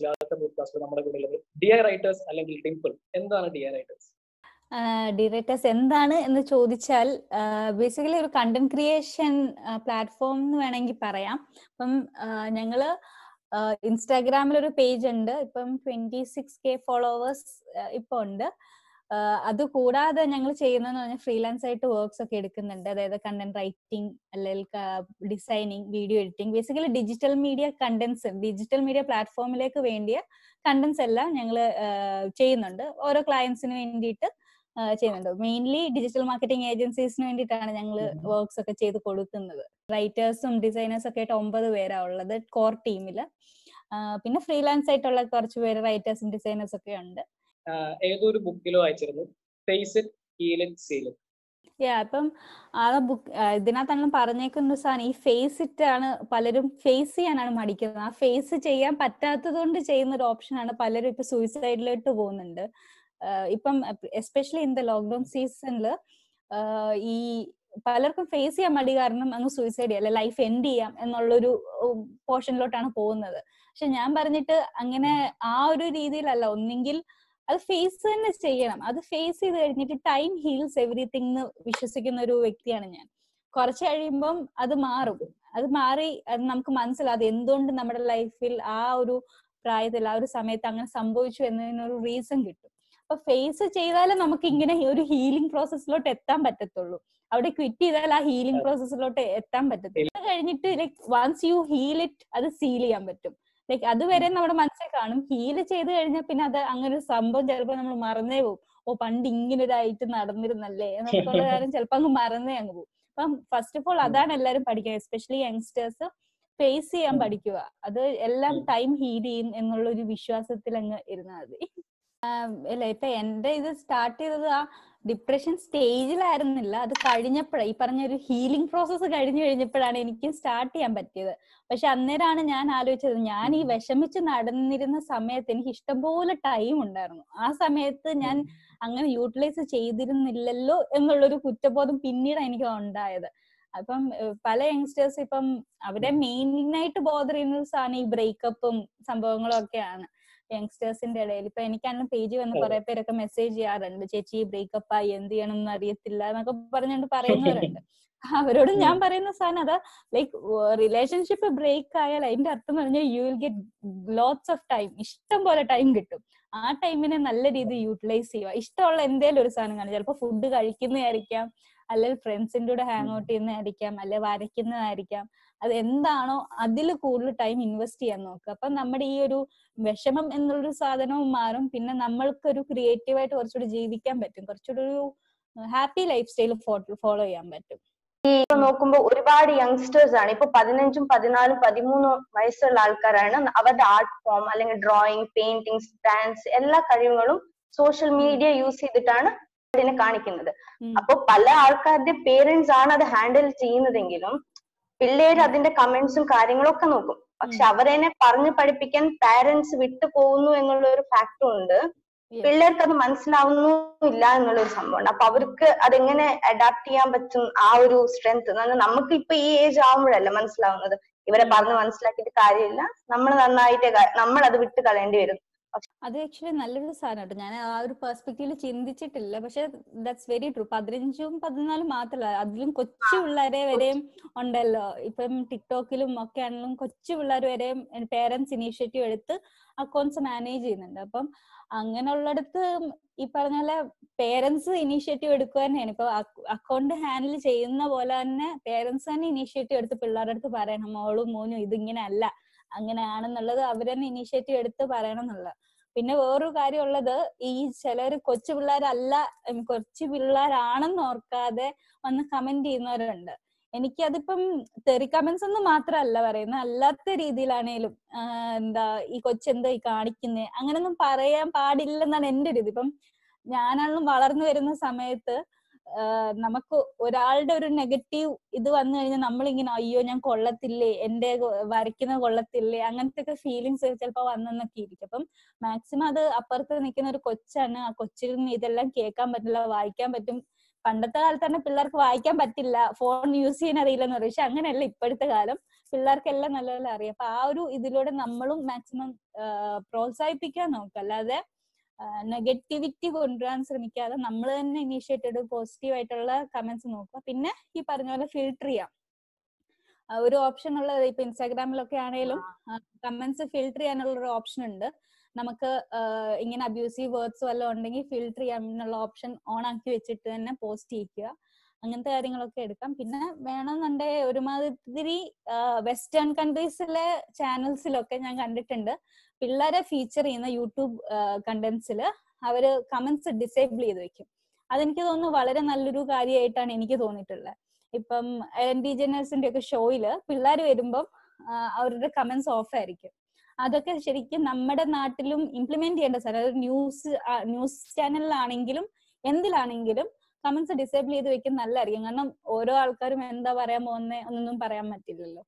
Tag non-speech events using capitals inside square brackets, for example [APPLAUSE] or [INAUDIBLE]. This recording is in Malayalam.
മലയാളത്തെ പോഡ്കാസ്റ്റ് നമ്മുടെ കൂടെ ഉള്ളത് ഡിയർ റൈറ്റേഴ്സ് അല്ലെങ്കിൽ ഡിംപിൾ എന്താണ് ഡിയർ റൈറ്റേഴ്സ് ഡിറേറ്റേഴ്സ് എന്താണ് എന്ന് ചോദിച്ചാൽ ബേസിക്കലി ഒരു കണ്ടന്റ് ക്രിയേഷൻ പ്ലാറ്റ്ഫോം എന്ന് വേണമെങ്കിൽ പറയാം. അപ്പം ഞങ്ങൾ ഇൻസ്റ്റാഗ്രാമിൽ ഒരു പേജ് ഉണ്ട്. ഇപ്പം ട്വന്റി സിക്സ് കെ ഫോളോവേഴ്സ് ഇപ്പൊ ഉണ്ട്. അത് കൂടാതെ ഞങ്ങൾ ചെയ്യുന്നതെന്ന് പറഞ്ഞാൽ ഫ്രീലാൻസ് ആയിട്ട് വർക്ക്സ് ഒക്കെ എടുക്കുന്നുണ്ട്. അതായത് കണ്ടന്റ് റൈറ്റിംഗ് അല്ലെങ്കിൽ designing video editing basically digital media contents digital media പ്ലാറ്റ്ഫോമിലേക്ക് വേണ്ടിയ കണ്ടന്റ്സ് എല്ലാം ഞങ്ങൾ ചെയ്യുന്നുണ്ട്. ഓരോ ക്ലയൻസിന് വേണ്ടിയിട്ട് ചെയ്യുന്നുണ്ട്. മെയിൻലി ഡിജിറ്റൽ മാർക്കറ്റിംഗ് ഏജൻസീസിന് വേണ്ടിയിട്ടാണ് ഞങ്ങൾ വർക്ക്സ് ഒക്കെ ചെയ്ത് കൊടുക്കുന്നത്. റൈറ്റേഴ്സും ഡിസൈനേഴ്സും ഒക്കെ ആയിട്ട് ഒമ്പത് പേരാ ഉള്ളത് കോർ ടീമിൽ പിന്നെ ഫ്രീലാൻസ് ആയിട്ടുള്ള കുറച്ച് പേര് റൈറ്റേഴ്സും ഡിസൈനേഴ്സ് ഒക്കെ ഉണ്ട് ഏതൊരു ബുക്കിലോ വായിച്ചിരുന്നു face it heal it seal it അപ്പം ആ ബുക്ക് ഇതിനകത്താണ് പറഞ്ഞേക്കുന്ന സാധനം ഈ ഫേസ് ഇറ്റ് ആണ് പലരും ഫേസ് ചെയ്യാനാണ് മടിക്കുന്നത്. ആ ഫേസ് ചെയ്യാൻ പറ്റാത്തത് കൊണ്ട് ചെയ്യുന്ന ഒരു ഓപ്ഷനാണ് പലരും ഇപ്പൊ സൂയിസൈഡിലോട്ട് പോകുന്നുണ്ട്. ഇപ്പം എസ്പെഷ്യലി ഇൻ ദ ലോക്ക്ഡൌൺ സീസണിൽ ഈ പലർക്കും ഫേസ് ചെയ്യാൻ മടി കാരണം അങ്ങ് സൂയിസൈഡ് ചെയ്യാം അല്ലെ ലൈഫ് എൻഡ് ചെയ്യാം എന്നുള്ളൊരു പോർഷനിലോട്ടാണ് പോകുന്നത്. പക്ഷെ ഞാൻ പറഞ്ഞിട്ട് അങ്ങനെ ആ ഒരു രീതിയിലല്ല. ഒന്നെങ്കിൽ അത് ഫേസ് തന്നെ ചെയ്യണം. അത് ഫേസ് ചെയ്ത് കഴിഞ്ഞിട്ട് ടൈം ഹീൽസ് എവറിത്തിങ് എന്ന് വിശ്വസിക്കുന്ന ഒരു വ്യക്തിയാണ് ഞാൻ. കുറച്ച് കഴിയുമ്പം അത് മാറും. അത് മാറി അത് നമുക്ക് മനസ്സിലാവും എന്തുകൊണ്ട് നമ്മുടെ ലൈഫിൽ ആ ഒരു പ്രായത്തിൽ ആ ഒരു സമയത്ത് അങ്ങനെ സംഭവിച്ചു എന്നതിനൊരു റീസൺ കിട്ടും. അപ്പൊ ഫേസ് ചെയ്താലേ നമുക്ക് ഇങ്ങനെ ഒരു ഹീലിംഗ് പ്രോസസ്സിലോട്ട് എത്താൻ പറ്റത്തുള്ളൂ. അവിടെ ക്വിറ്റ് ചെയ്താൽ ആ ഹീലിംഗ് പ്രോസസ്സിലോട്ട് എത്താൻ പറ്റത്തില്ല കഴിഞ്ഞിട്ട് like once you heal it അത് സീൽ ചെയ്യാൻ പറ്റും. ലൈക്ക് അതുവരെ നമ്മുടെ മനസ്സിൽ കാണും. ഹീൽ ചെയ്ത് കഴിഞ്ഞാൽ പിന്നെ അത് അങ്ങനെ ഒരു സംഭവം ചിലപ്പോൾ നമ്മൾ മറന്നേ പോകും. ഓ പണ്ട് ഇങ്ങനെ ഒരു ആയിട്ട് നടന്നിരുന്നല്ലേ എന്നൊക്കെയുള്ള [LAUGHS] കാര്യം ചിലപ്പോൾ അങ്ങ് മറന്നേ അങ്ങ് പോകും. അപ്പം ഫസ്റ്റ് ഓഫ് ഓൾ അതാണ് എല്ലാരും പഠിക്കുക എസ്പെഷ്യലി യങ്സ്റ്റേഴ്സ് ഫേസ് ചെയ്യാൻ പഠിക്കുക. അത് എല്ലാം ടൈം ഹീൽ ചെയ്യും എന്നുള്ള ഒരു വിശ്വാസത്തിൽ അങ്ങ് ഇരുന്നാൽ മതി. അല്ല ഇപ്പൊ എന്റെ ഇത് സ്റ്റാർട്ട് ചെയ്തത് ആ ഡിപ്രഷൻ സ്റ്റേജിലായിരുന്നില്ല അത് കഴിഞ്ഞപ്പോഴാണ് ഈ പറഞ്ഞ ഒരു ഹീലിംഗ് പ്രോസസ്സ് കഴിഞ്ഞു കഴിഞ്ഞപ്പോഴാണ് എനിക്ക് സ്റ്റാർട്ട് ചെയ്യാൻ പറ്റിയത്. പക്ഷെ അന്നേരമാണ് ഞാൻ ആലോചിച്ചത് ഞാൻ ഈ വിഷമിച്ച് നടന്നിരുന്ന സമയത്ത് എനിക്ക് ഇഷ്ടംപോലെ ടൈം ഉണ്ടായിരുന്നു. ആ സമയത്ത് ഞാൻ അങ്ങനെ യൂട്ടിലൈസ് ചെയ്തിരുന്നില്ലല്ലോ എന്നുള്ളൊരു കുറ്റബോധം പിന്നീടാണ് എനിക്ക് ഉണ്ടായത്. അപ്പം പല യങ്സ്റ്റേഴ്സ് ഇപ്പം അവരെ മെയിനായിട്ട് ബോധർ ചെയ്യുന്ന സാധനം ഈ ബ്രേക്കപ്പും സംഭവങ്ങളും ഒക്കെയാണ്. യങ്സ്റ്റേഴ്സിന്റെ ഇടയിൽ. ഇപ്പൊ എനിക്കാണ് പേജ് വന്ന് കുറെ പേരൊക്കെ മെസ്സേജ് ചെയ്യാറുണ്ട്. ചേച്ചി ബ്രേക്കപ്പ് ആയി. എന്ത് ചെയ്യണം എന്ന് അറിയത്തില്ല എന്നൊക്കെ പറഞ്ഞുകൊണ്ട് [LAUGHS] പറയുന്നവരുണ്ട്. അവരോട് ഞാൻ പറയുന്ന സാധനം അതാ. ലൈക്ക് റിലേഷൻഷിപ്പ് ബ്രേക്ക് ആയാൽ അതിന്റെ അർത്ഥം പറഞ്ഞാൽ you will get lots of time ഇഷ്ടം പോലെ ടൈം കിട്ടും. ആ ടൈമിനെ നല്ല രീതിയിൽ യൂട്ടിലൈസ് ചെയ്യുക. ഇഷ്ടമുള്ള എന്തേലും ഒരു സാധനം കാണും. ചിലപ്പോൾ ഫുഡ് കഴിക്കുന്നതായിരിക്കാം. അല്ലെങ്കിൽ ഫ്രണ്ട്സിന്റെ കൂടെ ഹാങ് ഔട്ട് ചെയ്യുന്നതായിരിക്കാം അല്ലെ വരയ്ക്കുന്നതായിരിക്കാം. അത് എന്താണോ അതിൽ കൂടുതൽ ടൈം ഇൻവെസ്റ്റ് ചെയ്യാൻ നോക്കുക. അപ്പൊ നമ്മുടെ ഈ ഒരു വിഷമം എന്നുള്ളൊരു സാധനവും മാറും. പിന്നെ നമ്മൾക്കൊരു ക്രിയേറ്റീവായിട്ട് കുറച്ചുകൂടി ജീവിക്കാൻ പറ്റും. കുറച്ചുകൂടി ഒരു ഹാപ്പി ലൈഫ് സ്റ്റൈൽ ഫോളോ ചെയ്യാൻ പറ്റും. ഇപ്പൊ നോക്കുമ്പോ ഒരുപാട് യങ്സ്റ്റേഴ്സ് ആണ്. ഇപ്പൊ പതിനഞ്ചും പതിനാലും പതിമൂന്നും വയസ്സുള്ള ആൾക്കാരാണ് അവരുടെ ആർട്ട് ഫോം അല്ലെങ്കിൽ ഡ്രോയിങ് പെയിന്റിങ്സ് ഡാൻസ് എല്ലാ കഴിവുകളും സോഷ്യൽ മീഡിയ യൂസ് ചെയ്തിട്ടാണ് ഇതിനെ കാണിക്കുന്നത്. അപ്പൊ പല ആൾക്കാരുടെ പേരൻസ് ആണ് അത് ഹാൻഡിൽ ചെയ്യുന്നതെങ്കിലും പിള്ളേര് അതിന്റെ കമന്റ്സും കാര്യങ്ങളും ഒക്കെ നോക്കും. പക്ഷെ അവരെന്നെ പറഞ്ഞു പഠിപ്പിക്കാൻ പാരന്റ്സ് വിട്ടു പോകുന്നു എന്നുള്ള ഒരു ഫാക്ടും ഉണ്ട് പിള്ളേർക്ക് അത് മനസ്സിലാവുന്നു ഇല്ല എന്നുള്ള ഒരു സംഭവമുണ്ട്. അപ്പൊ അവർക്ക് അതെങ്ങനെ അഡാപ്റ്റ് ചെയ്യാൻ പറ്റും ആ ഒരു സ്ട്രെങ്ത് നമുക്ക് ഇപ്പൊ ഈ ഏജ് ആവുമ്പോഴല്ല മനസ്സിലാവുന്നത്. ഇവരെ പറഞ്ഞ് മനസ്സിലാക്കിയിട്ട് കാര്യമില്ല. നമ്മൾ നന്നായിട്ട് നമ്മൾ അത് വിട്ട് കളയേണ്ടി വരും. അത് ആക്ച്വലി നല്ലൊരു സാധനം കേട്ടോ ഞാൻ ആ ഒരു പെർസ്പെക്റ്റീവിൽ ചിന്തിച്ചിട്ടില്ല. പക്ഷെ ദാറ്റ്സ് വെരി ട്രൂ. പതിനഞ്ചും പതിനാലും മാത്രമല്ല അതിലും കൊച്ചു പിള്ളേരെ വരെയും ഉണ്ടല്ലോ. ഇപ്പം ടിക്ടോക്കിലും ഒക്കെ ആണെങ്കിലും കൊച്ചു പിള്ളേർ വരെയും പേരൻസ് ഇനീഷ്യേറ്റീവ് എടുത്ത് അക്കൗണ്ട്സ് മാനേജ് ചെയ്യുന്നുണ്ട്. അപ്പം അങ്ങനെയുള്ളിടത്ത് ഈ പറഞ്ഞ പോലെ പേരൻസ് ഇനീഷ്യേറ്റീവ് എടുക്കുക തന്നെയാണ്. ഇപ്പൊ അക്കൗണ്ട് ഹാൻഡിൽ ചെയ്യുന്ന പോലെ തന്നെ പേരൻസ് തന്നെ ഇനീഷ്യേറ്റീവ് എടുത്ത് പിള്ളേരുടെ അടുത്ത് പറയണം. മോളും മോനും ഇതിങ്ങനെ അല്ല. അങ്ങനെയാണെന്നുള്ളത് അവരെന്നെ ഇനീഷ്യേറ്റീവ് എടുത്ത് പറയണം എന്നുള്ളത്. പിന്നെ വേറൊരു കാര്യം ഉള്ളത് ഈ ചിലർ കൊച്ചു പിള്ളേരല്ല കൊച്ചു പിള്ളേരാണെന്ന് ഓർക്കാതെ വന്ന് കമന്റ് ചെയ്യുന്നവരുണ്ട്. എനിക്കതിപ്പം തെറി കമന്റ്സ് ഒന്നും മാത്രമല്ല പറയുന്നത് അല്ലാത്ത രീതിയിലാണേലും എന്താ ഈ കൊച്ചെന്താ ഈ കാണിക്കുന്നത് അങ്ങനൊന്നും പറയാൻ പാടില്ലെന്നാണ് എന്റെ ഒരു ഇത് ഇപ്പം ഞാനാണെങ്കിലും വളർന്നു വരുന്ന സമയത്ത് നമുക്ക് ഒരാളുടെ ഒരു നെഗറ്റീവ് ഇത് വന്നു കഴിഞ്ഞാൽ നമ്മളിങ്ങനെ അയ്യോ ഞാൻ കൊള്ളത്തില്ലേ? എന്റെ വരയ്ക്കുന്ന കൊള്ളത്തില്ലേ? അങ്ങനത്തെ ഒക്കെ ഫീലിങ്സ് ചിലപ്പോൾ വന്നെന്നൊക്കെ ഇരിക്കും. അപ്പം മാക്സിമം അത് അപ്പുറത്ത് നിൽക്കുന്ന ഒരു കൊച്ചാണ്. ആ കൊച്ചിൽ നിന്ന് ഇതെല്ലാം കേൾക്കാൻ പറ്റില്ല വായിക്കാൻ പറ്റും. പണ്ടത്തെ കാലത്ത് തന്നെ പിള്ളേർക്ക് വായിക്കാൻ പറ്റില്ല. ഫോൺ യൂസ് ചെയ്യാൻ അറിയില്ലെന്ന് പറയും. പക്ഷെ അങ്ങനെയല്ല ഇപ്പോഴത്തെ കാലം. പിള്ളേർക്കെല്ലാം നല്ല അറിയാം. അപ്പൊ ആ ഒരു ഇതിലൂടെ നമ്മളും മാക്സിമം പ്രോത്സാഹിപ്പിക്കാൻ നോക്കുക അല്ലാതെ നെഗറ്റിവിറ്റി കൊണ്ടുവരാൻ ശ്രമിക്കാതെ നമ്മൾ തന്നെ ഇനീഷ്യേറ്റ് ചെയ്ത് പോസിറ്റീവ് ആയിട്ടുള്ള കമന്റ്സ് നോക്കുക. പിന്നെ ഈ പറഞ്ഞ പോലെ ഫിൽട്ടർ ചെയ്യാം. ഒരു ഓപ്ഷൻ ഉള്ളത് ഇപ്പൊ ഇൻസ്റ്റാഗ്രാമിലൊക്കെ ആണെങ്കിലും കമന്റ്സ് ഫിൽട്ടർ ചെയ്യാനുള്ള ഒരു ഓപ്ഷൻ ഉണ്ട്. നമുക്ക് ഇങ്ങനെ അബ്യൂസീവ് വേർഡ്സ് വല്ലതും ഉണ്ടെങ്കിൽ ഫിൽട്ടർ ചെയ്യാനുള്ള ഓപ്ഷൻ ഓൺ ആക്കി വെച്ചിട്ട് തന്നെ പോസ്റ്റ് ചെയ്യിക്കുക. അങ്ങനത്തെ കാര്യങ്ങളൊക്കെ എടുക്കാം. പിന്നെ വേണമെന്നുണ്ടെങ്കിൽ ഒരുമാതിരി വെസ്റ്റേൺ കൺട്രീസിലെ ചാനൽസിലൊക്കെ ഞാൻ കണ്ടിട്ടുണ്ട്. പിള്ളേരെ ഫീച്ചർ ചെയ്യുന്ന യൂട്യൂബ് കണ്ടന്റ്സിൽ അവർ കമന്റ്സ് ഡിസേബിൾ ചെയ്ത് വെക്കും. അതെനിക്ക് തോന്നുന്നു വളരെ നല്ലൊരു കാര്യമായിട്ടാണ് എനിക്ക് തോന്നിയിട്ടുള്ളത്. ഇപ്പം എൻ ഡി ജനേഴ്സിന്റെ ഒക്കെ ഷോയിൽ പിള്ളേർ വരുമ്പം അവരുടെ കമന്റ്സ് ഓഫ് ആയിരിക്കും. അതൊക്കെ ശരിക്കും നമ്മുടെ നാട്ടിലും ഇംപ്ലിമെന്റ് ചെയ്യേണ്ട സാർ അതായത് ന്യൂസ് ന്യൂസ് ചാനലിലാണെങ്കിലും എന്തിലാണെങ്കിലും കമന്റ്സ് ഡിസേബിൾ ചെയ്ത് വെക്കുന്നത് നല്ലതായിരിക്കും കാരണം ഓരോ ആൾക്കാരും എന്താ പറയാൻ പോകുന്നത് ഒന്നും പറയാൻ പറ്റില്ലല്ലോ.